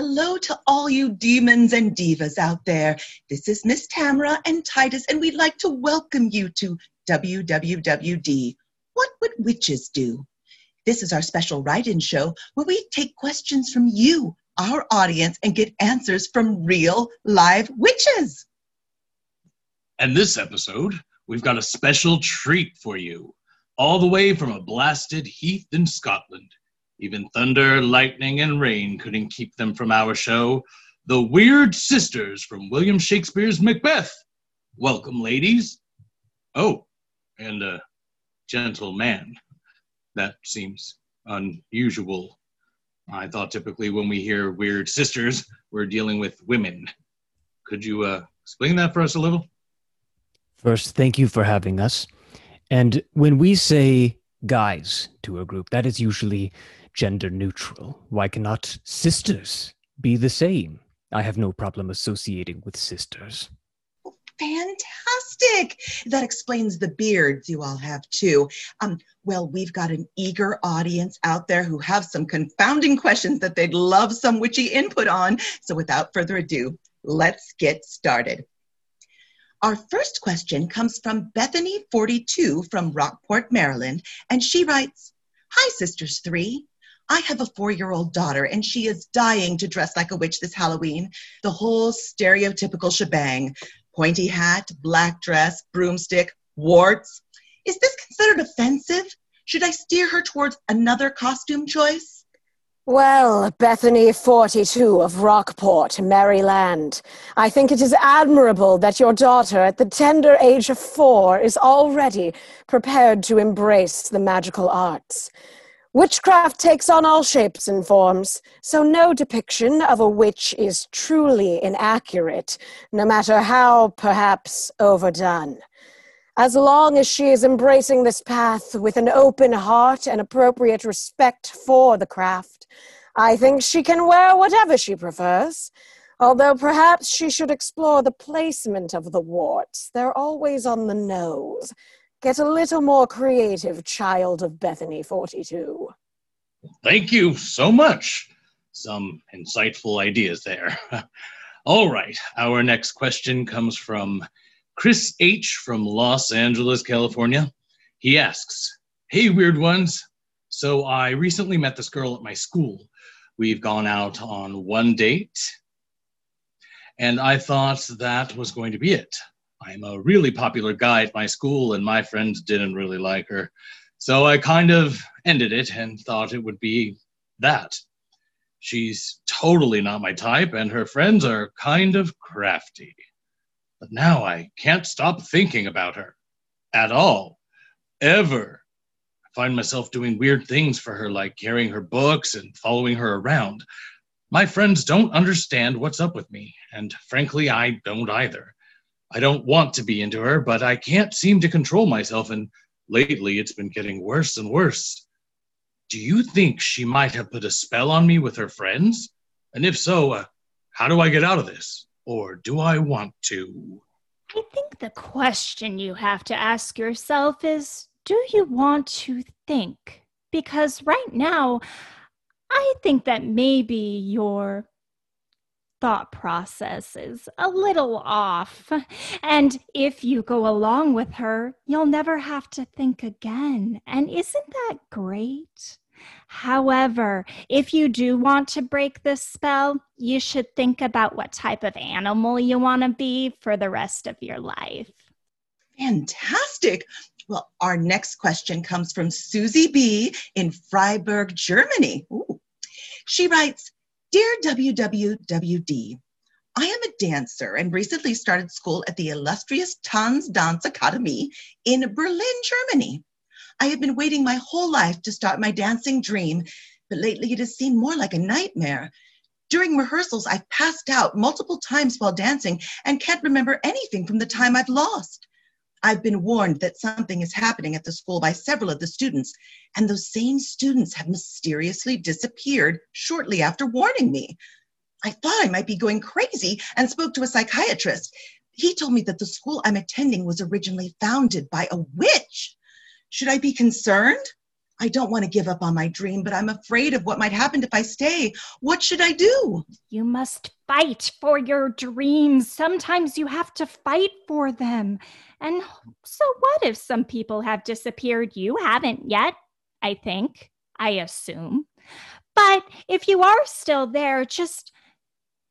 Hello to all you demons and divas out there. This is Miss Tamara and Titus, and we'd like to welcome you to WWWD. What would witches do? This is our special write in show where we take questions from you, our audience, and get answers from real live witches. And this episode, we've got a special treat for you, all the way from a blasted heath in Scotland. Even thunder, lightning, and rain couldn't keep them from our show. The Weird Sisters from William Shakespeare's Macbeth. Welcome, ladies. Oh, and a gentle man. That seems unusual. I thought typically when we hear weird sisters, we're dealing with women. Could you uh, explain that for us a little? First, thank you for having us. And when we say guys to a group, that is usually gender neutral. Why cannot sisters be the same? I have no problem associating with sisters. Fantastic! That explains the beards you all have too. Um, well, we've got an eager audience out there who have some confounding questions that they'd love some witchy input on. So without further ado, let's get started. Our first question comes from Bethany42 from Rockport, Maryland, and she writes Hi, Sisters 3. I have a four year old daughter, and she is dying to dress like a witch this Halloween. The whole stereotypical shebang pointy hat, black dress, broomstick, warts. Is this considered offensive? Should I steer her towards another costume choice? Well, Bethany 42 of Rockport, Maryland, I think it is admirable that your daughter, at the tender age of four, is already prepared to embrace the magical arts. Witchcraft takes on all shapes and forms, so no depiction of a witch is truly inaccurate, no matter how, perhaps, overdone. As long as she is embracing this path with an open heart and appropriate respect for the craft, I think she can wear whatever she prefers. Although perhaps she should explore the placement of the warts. They're always on the nose, Get a little more creative, child of Bethany 42. Thank you so much. Some insightful ideas there. All right, our next question comes from Chris H. from Los Angeles, California. He asks Hey, weird ones. So I recently met this girl at my school. We've gone out on one date, and I thought that was going to be it. I'm a really popular guy at my school, and my friends didn't really like her. So I kind of ended it and thought it would be that. She's totally not my type, and her friends are kind of crafty. But now I can't stop thinking about her. At all. Ever. I find myself doing weird things for her, like carrying her books and following her around. My friends don't understand what's up with me, and frankly, I don't either. I don't want to be into her, but I can't seem to control myself, and lately it's been getting worse and worse. Do you think she might have put a spell on me with her friends? And if so, uh, how do I get out of this? Or do I want to? I think the question you have to ask yourself is do you want to think? Because right now, I think that maybe you're thought process is a little off. And if you go along with her, you'll never have to think again. And isn't that great? However, if you do want to break this spell, you should think about what type of animal you want to be for the rest of your life. Fantastic. Well, our next question comes from Susie B. in Freiburg, Germany. Ooh. She writes, Dear WWWD, I am a dancer and recently started school at the illustrious Tanz Dance Academy in Berlin, Germany. I have been waiting my whole life to start my dancing dream, but lately it has seemed more like a nightmare. During rehearsals, I've passed out multiple times while dancing and can't remember anything from the time I've lost. I've been warned that something is happening at the school by several of the students, and those same students have mysteriously disappeared shortly after warning me. I thought I might be going crazy and spoke to a psychiatrist. He told me that the school I'm attending was originally founded by a witch. Should I be concerned? I don't want to give up on my dream, but I'm afraid of what might happen if I stay. What should I do? You must fight for your dreams. Sometimes you have to fight for them. And so, what if some people have disappeared? You haven't yet, I think, I assume. But if you are still there, just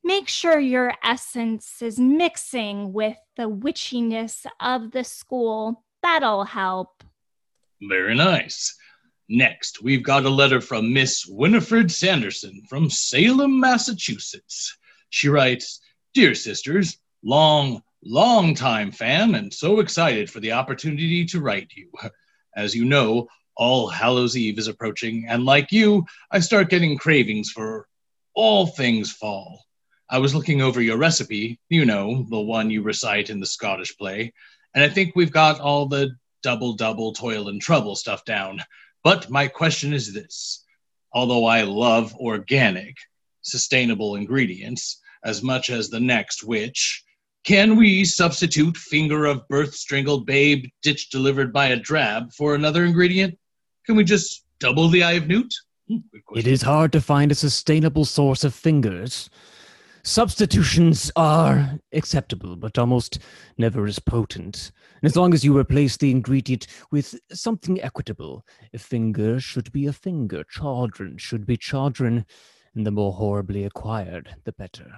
make sure your essence is mixing with the witchiness of the school. That'll help. Very nice. Next, we've got a letter from Miss Winifred Sanderson from Salem, Massachusetts. She writes Dear sisters, long, long time fan, and so excited for the opportunity to write you. As you know, All Hallows Eve is approaching, and like you, I start getting cravings for all things fall. I was looking over your recipe, you know, the one you recite in the Scottish play, and I think we've got all the double double toil and trouble stuff down. But my question is this although I love organic, sustainable ingredients as much as the next witch, can we substitute finger of birth strangled babe ditch delivered by a drab for another ingredient? Can we just double the eye of newt? Hmm, it is hard to find a sustainable source of fingers. Substitutions are acceptable, but almost never as potent. And as long as you replace the ingredient with something equitable, a finger should be a finger, children should be children, and the more horribly acquired, the better.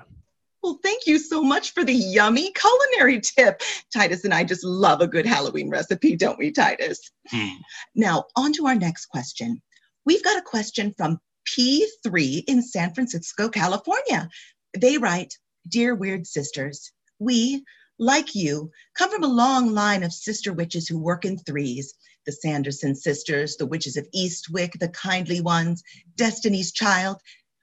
Well, thank you so much for the yummy culinary tip. Titus and I just love a good Halloween recipe, don't we, Titus? Hmm. Now, on to our next question. We've got a question from P3 in San Francisco, California. They write Dear Weird Sisters, we, like you, come from a long line of sister witches who work in threes the Sanderson sisters, the witches of Eastwick, the kindly ones, Destiny's Child.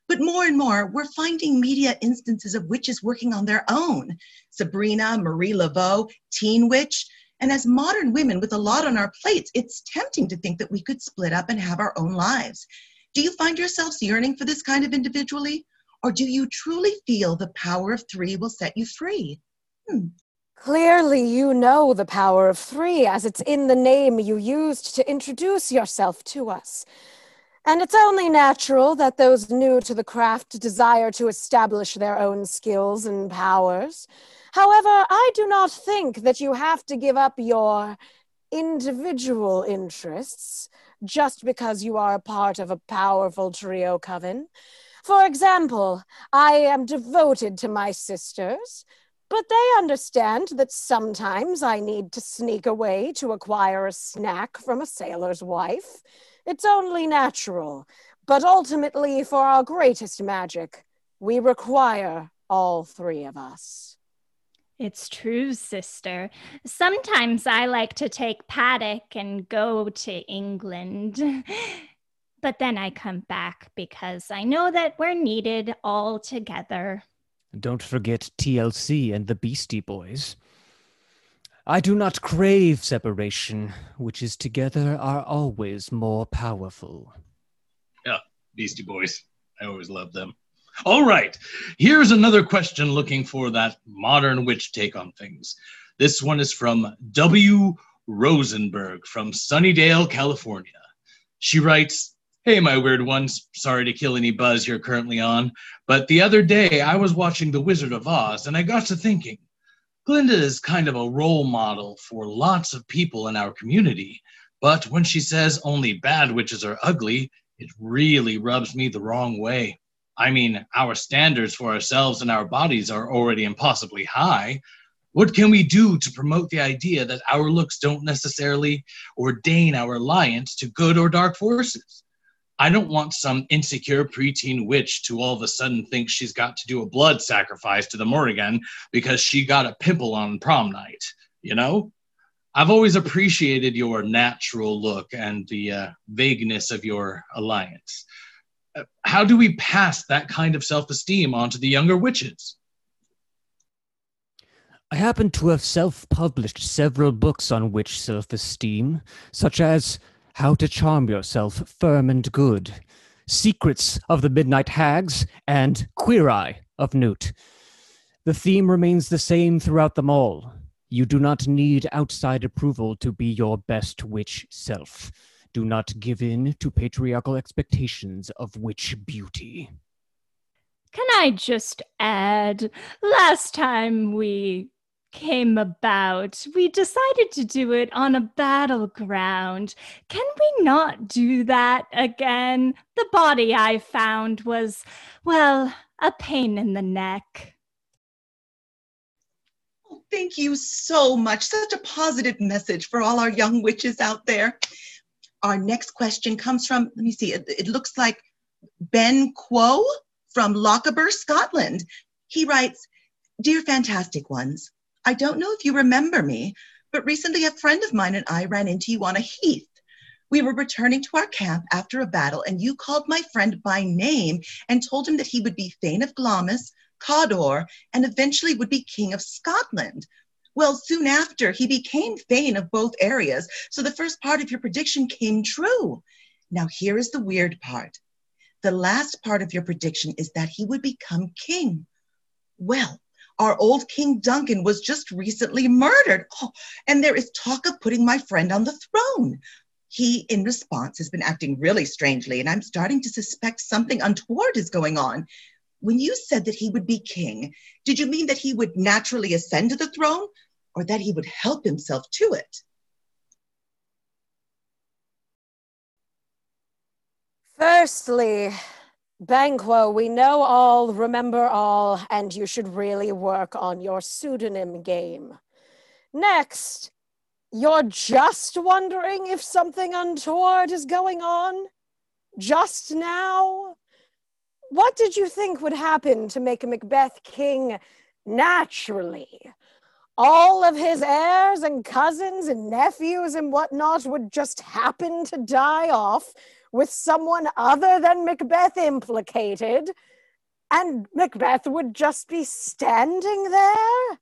But more and more, we're finding media instances of witches working on their own. Sabrina, Marie Laveau, Teen Witch. And as modern women with a lot on our plates, it's tempting to think that we could split up and have our own lives. Do you find yourselves yearning for this kind of individually? Or do you truly feel the power of three will set you free? Hmm. Clearly, you know the power of three, as it's in the name you used to introduce yourself to us. And it's only natural that those new to the craft desire to establish their own skills and powers. However, I do not think that you have to give up your individual interests just because you are a part of a powerful trio coven. For example, I am devoted to my sisters, but they understand that sometimes I need to sneak away to acquire a snack from a sailor's wife. It's only natural, but ultimately, for our greatest magic, we require all three of us. It's true, sister. Sometimes I like to take Paddock and go to England. But then I come back because I know that we're needed all together. Don't forget TLC and the Beastie Boys. I do not crave separation, which is together are always more powerful. Yeah, Beastie Boys. I always love them. All right, here's another question looking for that modern witch take on things. This one is from W. Rosenberg from Sunnydale, California. She writes Hey, my weird ones. Sorry to kill any buzz you're currently on, but the other day I was watching The Wizard of Oz and I got to thinking Glinda is kind of a role model for lots of people in our community, but when she says only bad witches are ugly, it really rubs me the wrong way. I mean, our standards for ourselves and our bodies are already impossibly high. What can we do to promote the idea that our looks don't necessarily ordain our alliance to good or dark forces? I don't want some insecure preteen witch to all of a sudden think she's got to do a blood sacrifice to the Morrigan because she got a pimple on prom night, you know? I've always appreciated your natural look and the uh, vagueness of your alliance. Uh, how do we pass that kind of self esteem on to the younger witches? I happen to have self published several books on witch self esteem, such as how to Charm Yourself Firm and Good, Secrets of the Midnight Hags, and Queer Eye of Newt. The theme remains the same throughout them all. You do not need outside approval to be your best witch self. Do not give in to patriarchal expectations of witch beauty. Can I just add, last time we came about, we decided to do it on a battleground. Can we not do that again? The body I found was, well, a pain in the neck. Oh, thank you so much. Such a positive message for all our young witches out there. Our next question comes from, let me see, it, it looks like Ben Quo from Lochaber, Scotland. He writes, Dear Fantastic Ones, I don't know if you remember me, but recently a friend of mine and I ran into you on a heath. We were returning to our camp after a battle, and you called my friend by name and told him that he would be Thane of Glamis, Cawdor, and eventually would be King of Scotland. Well, soon after, he became Thane of both areas, so the first part of your prediction came true. Now, here is the weird part. The last part of your prediction is that he would become king. Well, our old King Duncan was just recently murdered. Oh, and there is talk of putting my friend on the throne. He, in response, has been acting really strangely, and I'm starting to suspect something untoward is going on. When you said that he would be king, did you mean that he would naturally ascend to the throne or that he would help himself to it? Firstly, Banquo, we know all, remember all, and you should really work on your pseudonym game. Next, you're just wondering if something untoward is going on? Just now? What did you think would happen to make Macbeth king naturally? All of his heirs and cousins and nephews and whatnot would just happen to die off with someone other than Macbeth implicated, and Macbeth would just be standing there?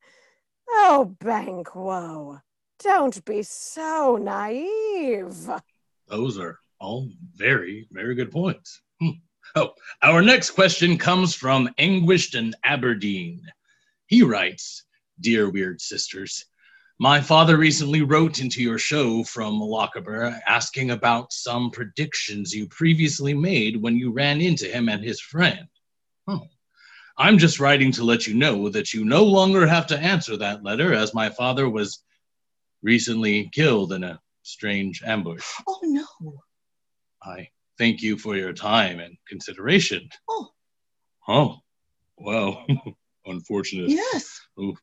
Oh, Banquo, don't be so naive. Those are all very, very good points. Hmm. Oh, our next question comes from Anguished and Aberdeen. He writes Dear Weird Sisters, my father recently wrote into your show from Lochaber asking about some predictions you previously made when you ran into him and his friend. Oh. I'm just writing to let you know that you no longer have to answer that letter as my father was recently killed in a strange ambush. Oh, no. I thank you for your time and consideration. Oh. Oh, well, unfortunate. Yes. Ooh.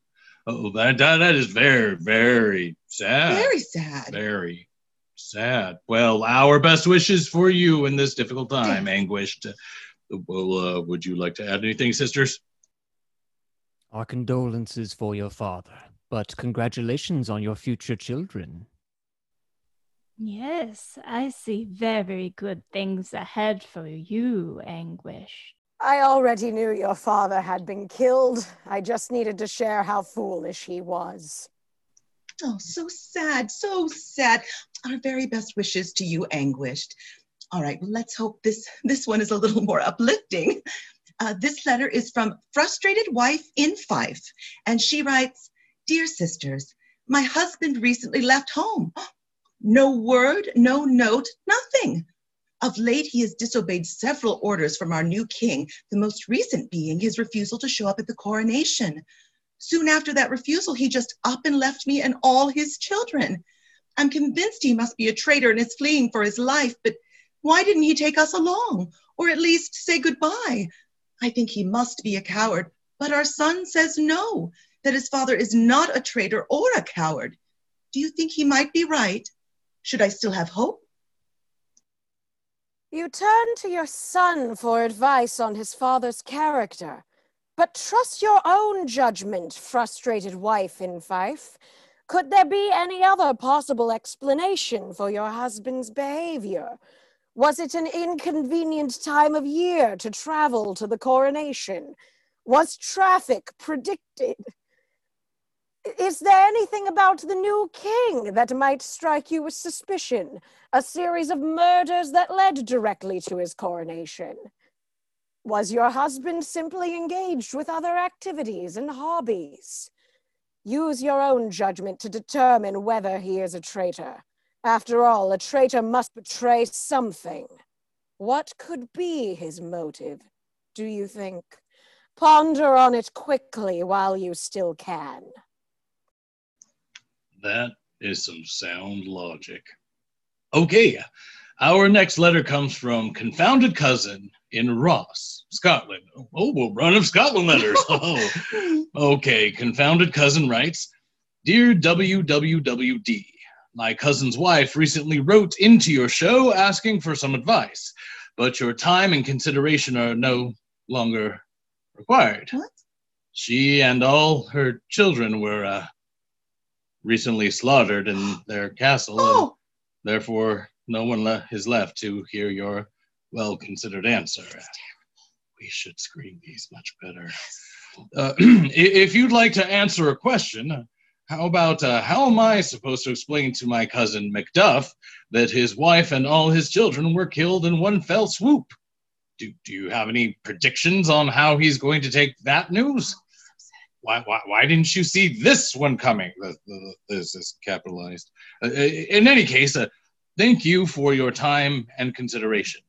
Oh, that, that that is very very sad. Very sad. Very sad. Well, our best wishes for you in this difficult time, anguished. Well, uh, would you like to add anything, sisters? Our condolences for your father, but congratulations on your future children. Yes, I see very good things ahead for you, Anguish. I already knew your father had been killed. I just needed to share how foolish he was. Oh, so sad, so sad. Our very best wishes to you, Anguished. All right, well, let's hope this, this one is a little more uplifting. Uh, this letter is from Frustrated Wife in Fife, and she writes Dear sisters, my husband recently left home. No word, no note, nothing. Of late, he has disobeyed several orders from our new king, the most recent being his refusal to show up at the coronation. Soon after that refusal, he just up and left me and all his children. I'm convinced he must be a traitor and is fleeing for his life, but why didn't he take us along, or at least say goodbye? I think he must be a coward, but our son says no, that his father is not a traitor or a coward. Do you think he might be right? Should I still have hope? You turn to your son for advice on his father's character, but trust your own judgment, frustrated wife in Fife. Could there be any other possible explanation for your husband's behavior? Was it an inconvenient time of year to travel to the coronation? Was traffic predicted? Is there anything about the new king that might strike you with suspicion? A series of murders that led directly to his coronation? Was your husband simply engaged with other activities and hobbies? Use your own judgment to determine whether he is a traitor. After all, a traitor must betray something. What could be his motive, do you think? Ponder on it quickly while you still can. That is some sound logic. Okay, our next letter comes from Confounded Cousin in Ross, Scotland. Oh, we'll run of Scotland letters. oh, okay. Confounded Cousin writes Dear WWWD, my cousin's wife recently wrote into your show asking for some advice, but your time and consideration are no longer required. What? She and all her children were uh, recently slaughtered in their castle, and Oh, therefore no one le- is left to hear your well considered answer. We should screen these much better. Uh, if you'd like to answer a question, how about uh, how am I supposed to explain to my cousin Macduff that his wife and all his children were killed in one fell swoop? Do, do you have any predictions on how he's going to take that news? Why, why, why didn't you see this one coming? This is capitalized. Uh, in any case, uh, thank you for your time and consideration.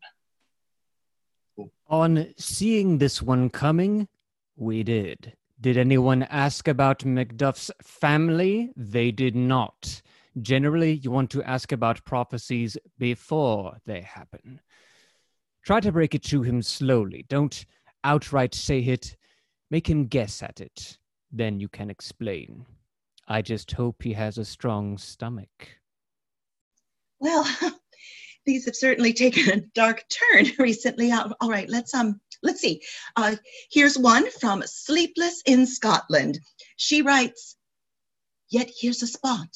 On seeing this one coming, we did. Did anyone ask about Macduff's family? They did not. Generally, you want to ask about prophecies before they happen. Try to break it to him slowly. Don't outright say it. Make him guess at it. Then you can explain. I just hope he has a strong stomach. well, these have certainly taken a dark turn recently. All right, let's um, let's see. Uh, here's one from Sleepless in Scotland. She writes, "Yet here's a spot.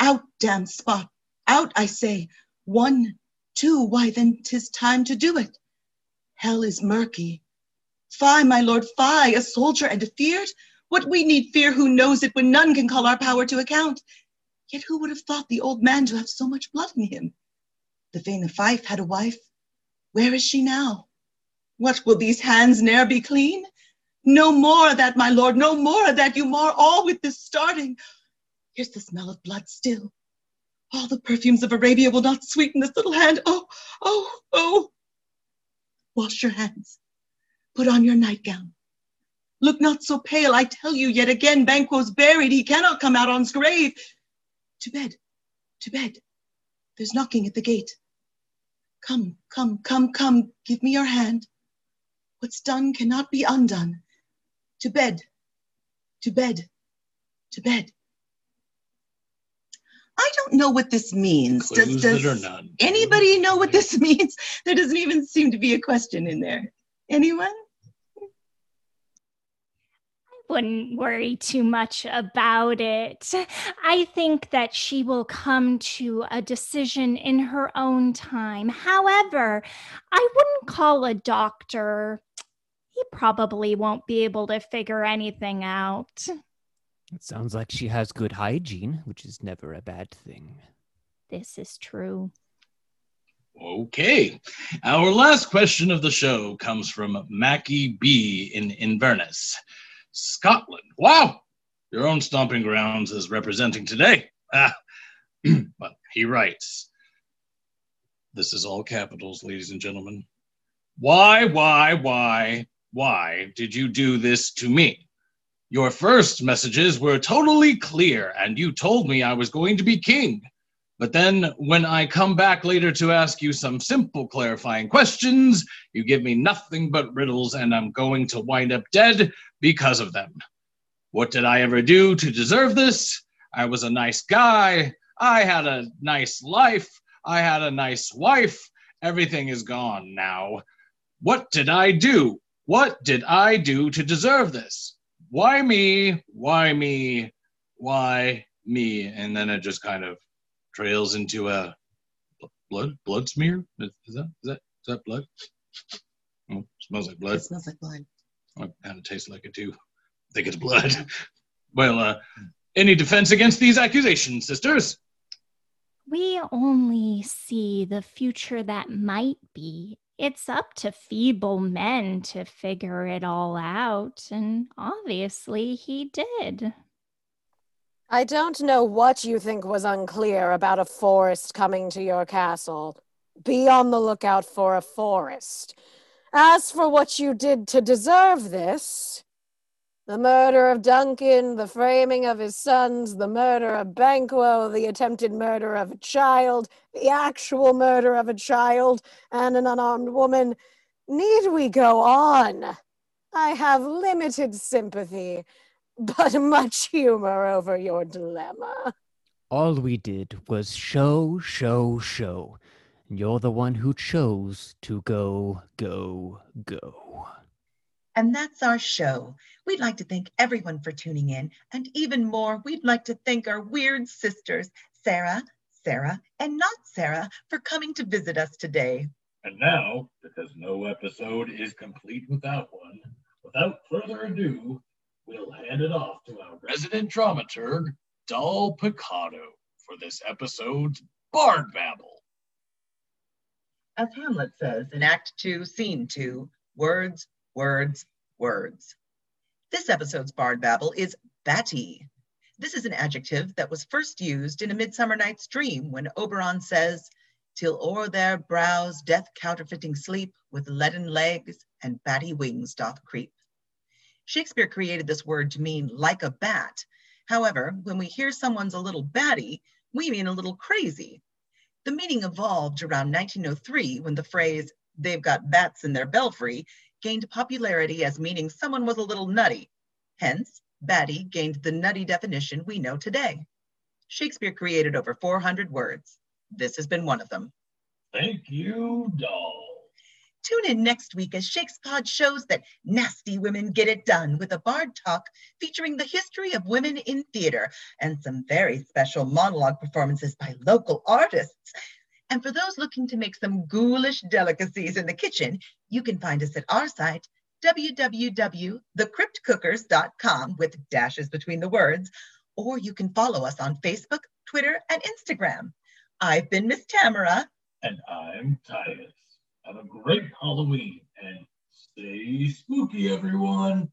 Out, damn spot. Out, I say. One, two. Why then, 'tis time to do it. Hell is murky. Fie, my lord, fie, a soldier and afeard. What we need fear, who knows it, when none can call our power to account. Yet who would have thought the old man to have so much blood in him? The Thane of Fife had a wife. Where is she now? What will these hands ne'er be clean? No more of that, my lord, no more of that. You mar all with this starting. Here's the smell of blood still. All the perfumes of Arabia will not sweeten this little hand. Oh, oh, oh. Wash your hands. Put on your nightgown. Look not so pale, I tell you yet again. Banquo's buried. He cannot come out on's grave. To bed, to bed. There's knocking at the gate. Come, come, come, come, give me your hand. What's done cannot be undone. To bed, to bed, to bed. I don't know what this means. Does, Clues does none. anybody know what this means? There doesn't even seem to be a question in there. Anyone? Wouldn't worry too much about it. I think that she will come to a decision in her own time. However, I wouldn't call a doctor. He probably won't be able to figure anything out. It sounds like she has good hygiene, which is never a bad thing. This is true. Okay. Our last question of the show comes from Mackie B in Inverness, Scotland. Wow. Your own stomping grounds is representing today. Ah. well, he writes. This is all capitals, ladies and gentlemen. Why, why, why, why did you do this to me? Your first messages were totally clear, and you told me I was going to be king. But then, when I come back later to ask you some simple clarifying questions, you give me nothing but riddles, and I'm going to wind up dead because of them. What did I ever do to deserve this? I was a nice guy. I had a nice life. I had a nice wife. Everything is gone now. What did I do? What did I do to deserve this? Why me? Why me? Why me? And then it just kind of trails into a blood blood smear. Is, is that is that is that blood? Oh, smells like blood. It smells like blood. It kind of tastes like it too. I think it's blood. well, uh, any defense against these accusations, sisters? We only see the future that might be. It's up to feeble men to figure it all out, and obviously he did. I don't know what you think was unclear about a forest coming to your castle. Be on the lookout for a forest. As for what you did to deserve this, the murder of Duncan, the framing of his sons, the murder of Banquo, the attempted murder of a child, the actual murder of a child, and an unarmed woman. Need we go on? I have limited sympathy, but much humor over your dilemma. All we did was show, show, show. And you're the one who chose to go, go, go. And that's our show. We'd like to thank everyone for tuning in. And even more, we'd like to thank our weird sisters, Sarah, Sarah, and not Sarah, for coming to visit us today. And now, because no episode is complete without one, without further ado, we'll hand it off to our resident dramaturg, Doll Picado, for this episode's Bard Babble. As Hamlet says in Act Two, Scene Two, words, words, words. This episode's Bard Babble is batty. This is an adjective that was first used in A Midsummer Night's Dream when Oberon says, Till o'er their brows death counterfeiting sleep with leaden legs and batty wings doth creep. Shakespeare created this word to mean like a bat. However, when we hear someone's a little batty, we mean a little crazy. The meaning evolved around 1903 when the phrase, they've got bats in their belfry, gained popularity as meaning someone was a little nutty. Hence, batty gained the nutty definition we know today. Shakespeare created over 400 words. This has been one of them. Thank you, doll. Tune in next week as Shakespod shows that nasty women get it done with a bard talk featuring the history of women in theater and some very special monologue performances by local artists. And for those looking to make some ghoulish delicacies in the kitchen, you can find us at our site, www.thecryptcookers.com with dashes between the words, or you can follow us on Facebook, Twitter, and Instagram. I've been Miss Tamara. And I'm Titus. Have a great Halloween and stay spooky, everyone.